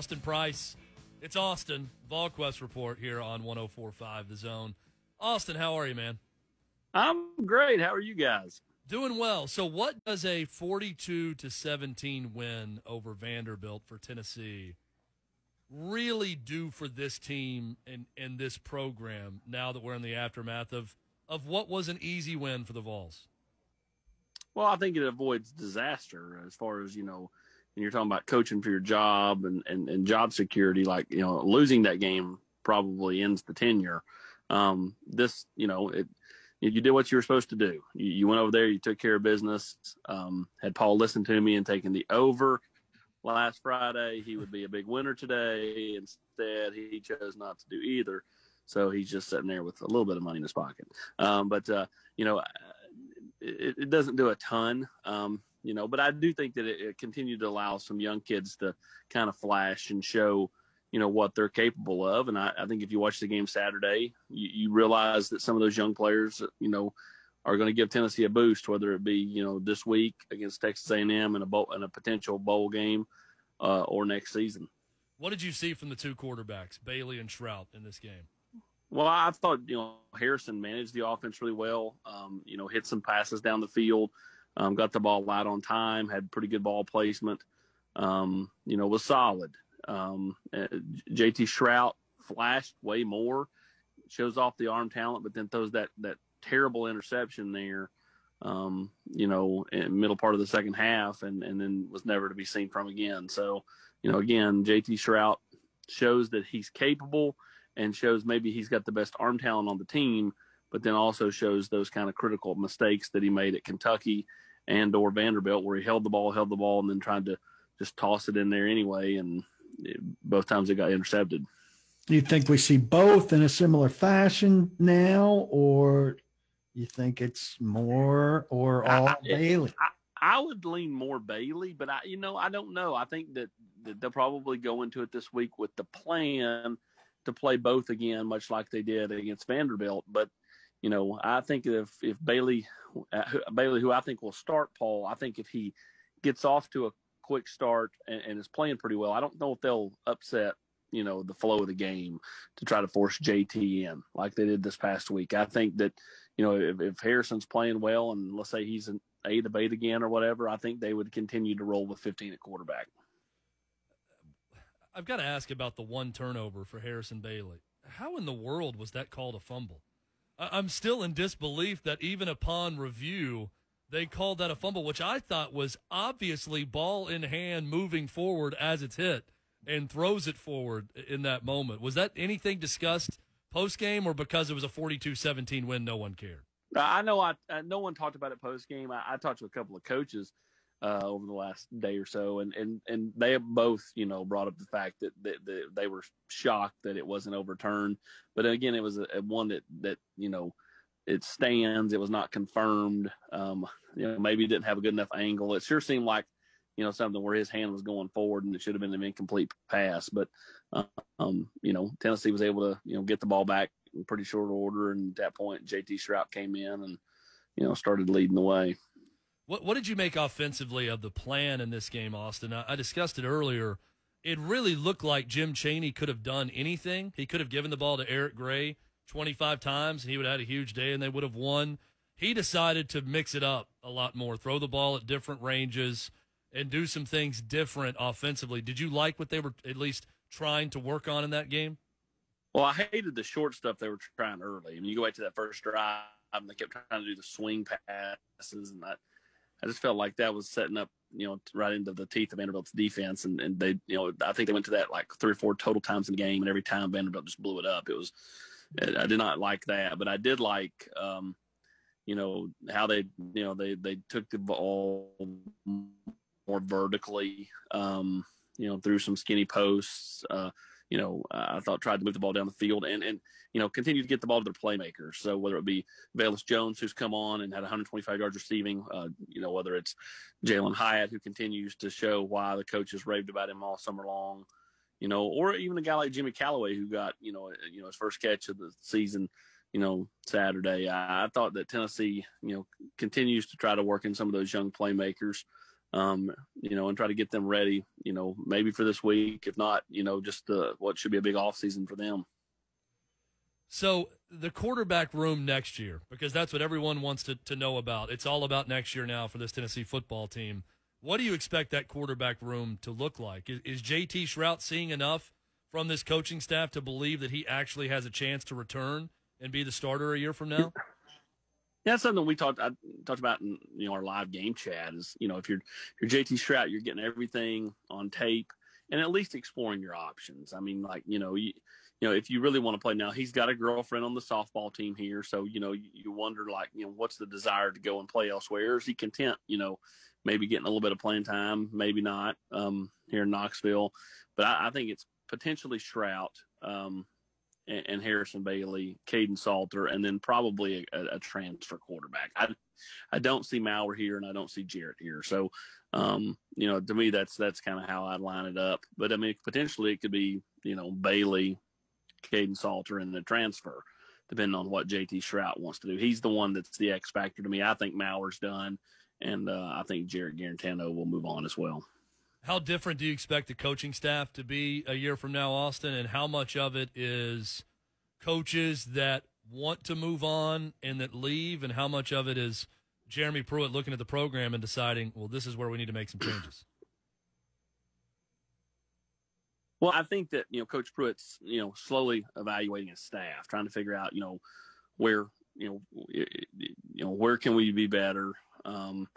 Austin Price. It's Austin, VolQuest Report here on 1045 The Zone. Austin, how are you, man? I'm great. How are you guys? Doing well. So, what does a 42 to 17 win over Vanderbilt for Tennessee really do for this team and, and this program now that we're in the aftermath of, of what was an easy win for the Vols? Well, I think it avoids disaster as far as, you know, and you're talking about coaching for your job and, and, and job security, like, you know, losing that game probably ends the tenure. Um, this, you know, it, you did what you were supposed to do. You, you went over there, you took care of business. Um, had Paul listened to me and taken the over last Friday, he would be a big winner today. Instead, he chose not to do either. So he's just sitting there with a little bit of money in his pocket. Um, but, uh, you know, it, it, doesn't do a ton. Um, you know, but I do think that it, it continued to allow some young kids to kind of flash and show, you know, what they're capable of. And I, I think if you watch the game Saturday, you, you realize that some of those young players, you know, are going to give Tennessee a boost, whether it be you know this week against Texas A&M in a bowl in a potential bowl game, uh, or next season. What did you see from the two quarterbacks, Bailey and Shrout, in this game? Well, I thought you know Harrison managed the offense really well. Um, you know, hit some passes down the field, um, got the ball out on time, had pretty good ball placement. Um, you know, was solid. Um, uh, JT Shrout flashed way more, shows off the arm talent, but then throws that that terrible interception there. Um, you know, in middle part of the second half, and and then was never to be seen from again. So, you know, again, JT Shrout shows that he's capable and shows maybe he's got the best arm talent on the team, but then also shows those kind of critical mistakes that he made at Kentucky and or Vanderbilt, where he held the ball, held the ball, and then tried to just toss it in there anyway, and it, both times it got intercepted. Do you think we see both in a similar fashion now, or you think it's more or all I, Bailey? I, I, would lean more Bailey, but I, you know, I don't know. I think that, that they'll probably go into it this week with the plan to play both again, much like they did against Vanderbilt. But you know, I think if if Bailey, uh, Bailey, who I think will start Paul, I think if he gets off to a quick start and, and is playing pretty well, I don't know if they'll upset you know the flow of the game to try to force JT in like they did this past week. I think that you know if, if Harrison's playing well and let's say he's an A to bait again or whatever, I think they would continue to roll with 15 at quarterback. I've got to ask about the one turnover for Harrison Bailey. How in the world was that called a fumble? I'm still in disbelief that even upon review they called that a fumble, which I thought was obviously ball in hand moving forward as it's hit and throws it forward in that moment. Was that anything discussed post game or because it was a 42 17 win, no one cared? I know I, I no one talked about it post game. I, I, talked to a couple of coaches uh, over the last day or so, and, and, and they have both, you know, brought up the fact that, that, that they were shocked that it wasn't overturned. But again, it was a, a one that, that, you know, it stands. It was not confirmed. Um, you know, maybe didn't have a good enough angle. It sure seemed like you know, something where his hand was going forward and it should have been an incomplete pass. But, um, you know, Tennessee was able to, you know, get the ball back in pretty short order. And at that point, JT Shrout came in and, you know, started leading the way. What, what did you make offensively of the plan in this game, Austin? I, I discussed it earlier. It really looked like Jim Chaney could have done anything. He could have given the ball to Eric Gray 25 times and he would have had a huge day and they would have won. He decided to mix it up a lot more, throw the ball at different ranges and do some things different offensively. Did you like what they were at least trying to work on in that game? Well, I hated the short stuff they were trying early. I mean, you go back to that first drive, and they kept trying to do the swing passes, and I, I just felt like that was setting up, you know, right into the teeth of Vanderbilt's defense. And, and they, you know, I think they went to that like three or four total times in the game, and every time Vanderbilt just blew it up. It was, I did not like that, but I did like, um, you know, how they, you know, they they took the ball more vertically, um, you know, through some skinny posts. Uh, you know, I thought tried to move the ball down the field and, and, you know, continue to get the ball to their playmakers. So whether it be Velus Jones, who's come on and had 125 yards receiving, uh, you know, whether it's Jalin Hyatt, who continues to show why the coaches raved about him all summer long, you know, or even a guy like Jimmy Calloway, who got, you know, you know, his first catch of the season, you know, Saturday. I, I thought that Tennessee, you know, continues to try to work in some of those young playmakers um, you know, and try to get them ready, you know, maybe for this week, if not, you know, just uh, what should be a big off season for them. So the quarterback room next year, because that's what everyone wants to, to know about. It's all about next year now for this Tennessee football team. What do you expect that quarterback room to look like? Is, is JT Shrout seeing enough from this coaching staff to believe that he actually has a chance to return and be the starter a year from now? That's something we talked I talked about in you know our live game chat is you know if you're you're JT Shrout, you're getting everything on tape and at least exploring your options. I mean, like you know you you know if you really want to play now, he's got a girlfriend on the softball team here, so you know you, you wonder like you know what's the desire to go and play elsewhere? Is he content? You know, maybe getting a little bit of playing time, maybe not um, here in Knoxville, but I, I think it's potentially Shrout. Um, and, Harrison Bailey, Kaidon Salter, and then probably a, a, transfer quarterback. I I don't see Maurer here, and I don't see Jarrett here. So, um, you know, to me, that's that's kind of how I'd line it up. But I mean, potentially it could be you know Bailey, Kaidon Salter, and the transfer, depending on what JT Shrout wants to do. He's the one that's the X factor to me. I think Maurer's done, and uh, I think Jarrett Guarantano will move on as well. How different do you expect the coaching staff to be a year from now, Austin? And how much of it is coaches that want to move on and that leave? And how much of it is Jeremy Pruitt looking at the program and deciding, well, this is where we need to make some changes? Well, I think that, you know, Coach Pruitt's, you know, slowly evaluating his staff, trying to figure out, you know, where, you know, you know, where can we be better? Um,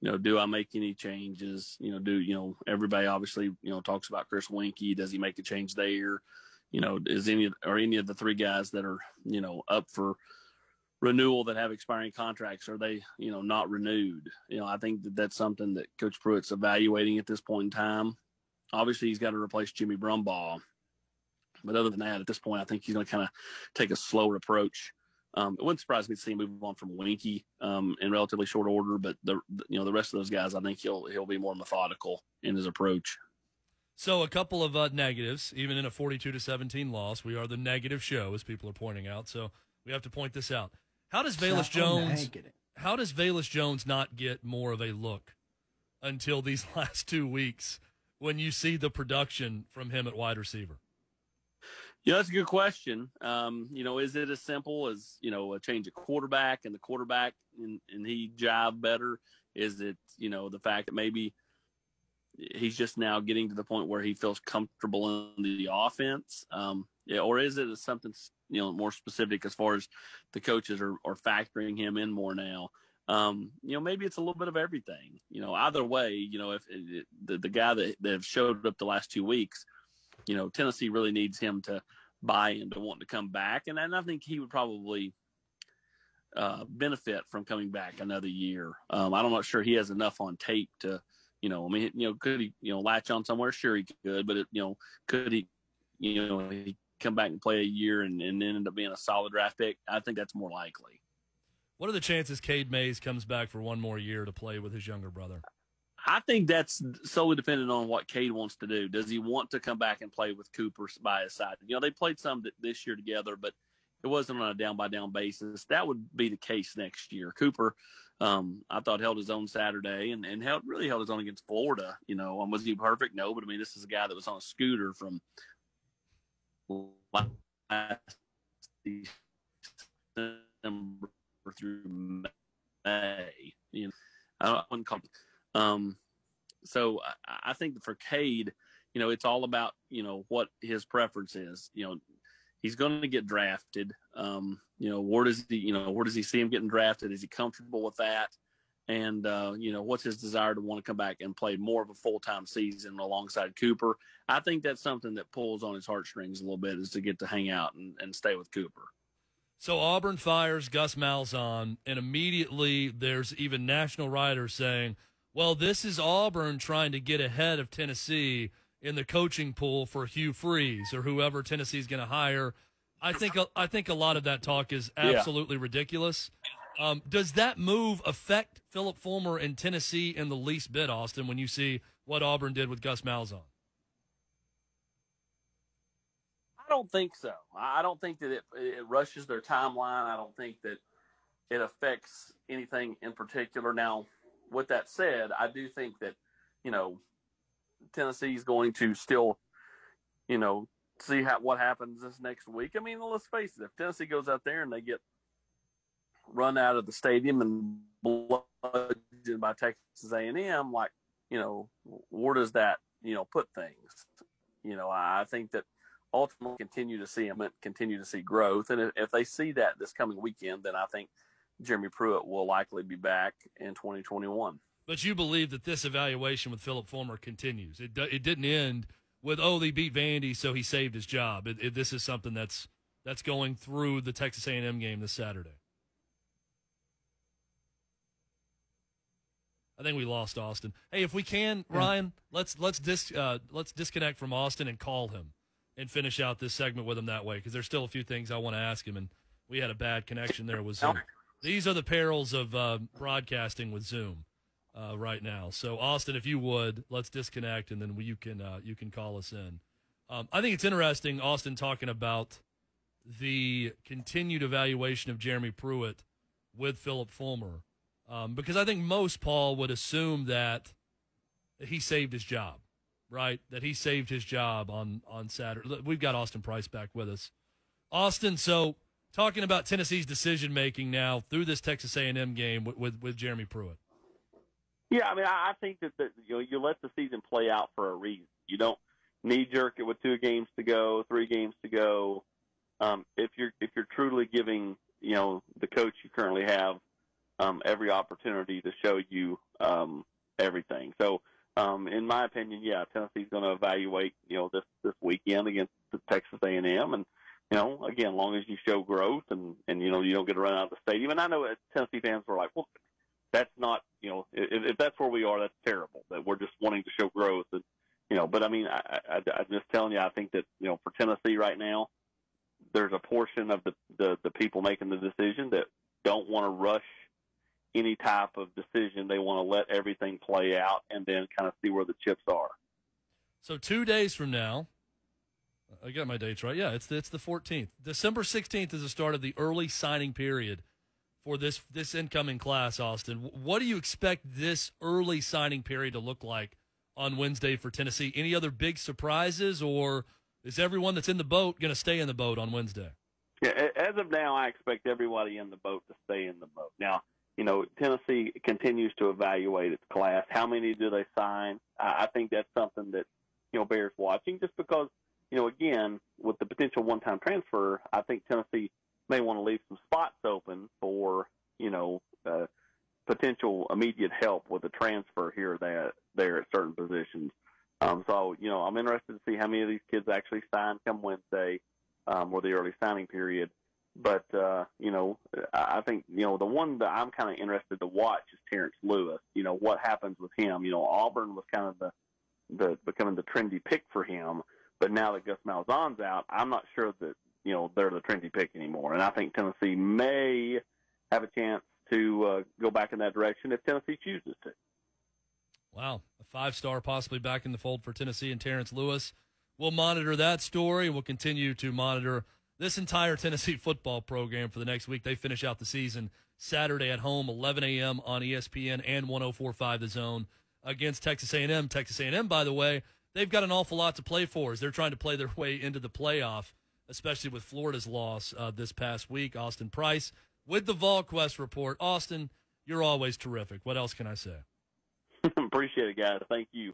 you know, do I make any changes? You know, do you know everybody obviously you know talks about Chris Weinke. Does he make a change there? You know, is any or any of the three guys that are you know up for renewal that have expiring contracts are they you know not renewed? You know, I think that that's something that Coach Pruitt's evaluating at this point in time. Obviously, he's got to replace Jimmy Brumbaugh, but other than that, at this point, I think he's going to kind of take a slower approach um, it wouldn't surprise me to see him move on from Weinke um, in relatively short order, but the you know the rest of those guys, I think he'll he'll be more methodical in his approach. So a couple of uh, negatives, even in a forty-two to seventeen loss, we are the negative show, as people are pointing out. So we have to point this out. How does Velus Jones? How does Velus Jones not get more of a look until these last two weeks when you see the production from him at wide receiver? Yeah, that's a good question. Um, you know, is it as simple as you know a change of quarterback and the quarterback and, and he jive better? Is it you know the fact that maybe he's just now getting to the point where he feels comfortable in the offense? Um, yeah, or is it something you know more specific as far as the coaches are, are factoring him in more now? Um, you know, maybe it's a little bit of everything. You know, either way, you know, if it, the the guy that that showed up the last two weeks you know, Tennessee really needs him to buy into wanting to come back, and, and I think he would probably uh, benefit from coming back another year. Um, I'm not sure he has enough on tape to, you know, I mean, you know, could he, you know, latch on somewhere? Sure, he could, but it, you know, could he, you know, he come back and play a year and, and end up being a solid draft pick? I think that's more likely. What are the chances Cade Mays comes back for one more year to play with his younger brother? I think that's solely dependent on what Cade wants to do. Does he want to come back and play with Cooper by his side? You know, they played some this year together, but it wasn't on a down by down basis. That would be the case next year. Cooper, um, I thought held his own Saturday and, and held really held his own against Florida. You know, um, was he perfect? No, but I mean, this is a guy that was on a scooter from last December through May. You know, I wouldn't call. Um, so I, I think for Cade, you know, it's all about you know what his preference is. You know, he's going to get drafted. Um, you know, where does he, you know, where does he see him getting drafted? Is he comfortable with that? And uh, you know, what's his desire to want to come back and play more of a full time season alongside Cooper? I think that's something that pulls on his heartstrings a little bit is to get to hang out and, and stay with Cooper. So Auburn fires Gus Malzahn, and immediately there's even national writers saying well, this is Auburn trying to get ahead of Tennessee in the coaching pool for Hugh Freeze or whoever Tennessee's going to hire. I think I think a lot of that talk is absolutely yeah. ridiculous. Um, does that move affect Phillip Fulmer and Tennessee in the least bit, Austin, when you see what Auburn did with Gus Malzahn? I don't think so. I don't think that it, it rushes their timeline. I don't think that it affects anything in particular. Now, with that said, I do think that you know Tennessee's going to still, you know, see how what happens this next week. I mean, let's face it, if Tennessee goes out there and they get run out of the stadium and bludgeoned by Texas A&M, like you know, where does that you know put things? You know, I think that ultimately continue to see them continue to see growth, and if they see that this coming weekend, then I think Jeremy Pruitt will likely be back in 2021. But you believe that this evaluation with Phillip Fulmer continues. It it didn't end with oh they beat Vandy so he saved his job. It, it, this is something that's that's going through the Texas A&M game this Saturday. I think we lost Austin. Hey, if we can, Ryan, let's let's dis uh, let's disconnect from Austin and call him and finish out this segment with him that way because there's still a few things I want to ask him and we had a bad connection there with Zoom. These are the perils of uh, broadcasting with Zoom uh, right now. So Austin, if you would, let's disconnect and then you can uh, you can call us in. Um, I think it's interesting, Austin, talking about the continued evaluation of Jeremy Pruitt with Phillip Fulmer um, because I think most Paul would assume that he saved his job, right? That he saved his job on on Saturday. We've got Austin Price back with us. Austin, so talking about Tennessee's decision making now through this Texas A&M game with, with, with Jeremy Pruitt. Yeah, I mean, I think that, that you know you let the season play out for a reason. You don't knee jerk it with two games to go, three games to go. Um, if you're if you're truly giving you know the coach you currently have um, every opportunity to show you um, everything. So, um, in my opinion, yeah, Tennessee's going to evaluate you know this this weekend against Texas A&M, and you know again, long as you show growth and and you know you don't get to run out of the stadium. And I know Tennessee fans were like, well, that's not you know if, if that's where we are, that's terrible. That we're just wanting to show growth and you know. But I mean, I, I, I'm just telling you, I think that you know for Tennessee right now, there's a portion of the the, the people making the decision that don't want to rush any type of decision. They want to let everything play out and then kind of see where the chips are. So two days from now, I got my dates right. Yeah, it's the, it's the 14th. December 16th is the start of the early signing period for this this incoming class. Austin, what do you expect this early signing period to look like on Wednesday for Tennessee? Any other big surprises, or is everyone that's in the boat going to stay in the boat on Wednesday? Yeah, as of now, I expect everybody in the boat to stay in the boat. Now, you know, Tennessee continues to evaluate its class. How many do they sign? I think that's something that, you know, bears watching just because, again, with the potential one time transfer, I think Tennessee may want to leave some spots open for, you know, uh, potential immediate help with a transfer here or there, there at certain positions. Um, so, you know, I'm interested to see how many of these kids actually sign come Wednesday um, or the early signing period. But uh, you know, I think you know the one that I'm kind of interested to watch is Terrence Lewis. You know what happens with him. You know Auburn was kind of the the becoming the trendy pick for him, but now that Gus Malzahn's out, I'm not sure that you know they're the trendy pick anymore. And I think Tennessee may have a chance to uh, go back in that direction if Tennessee chooses to. Wow, a five star possibly back in the fold for Tennessee and Terrence Lewis. We'll monitor that story. We'll continue to monitor this entire Tennessee football program for the next week. They finish out the season Saturday at home, 11 a.m. on ESPN and 104.5 The Zone against Texas A&M. Texas A&M, by the way, they've got an awful lot to play for as they're trying to play their way into the playoff, especially with Florida's loss uh, this past week. Austin Price with the VolQuest report. Austin, you're always terrific. What else can I say? Appreciate it, guys. Thank you.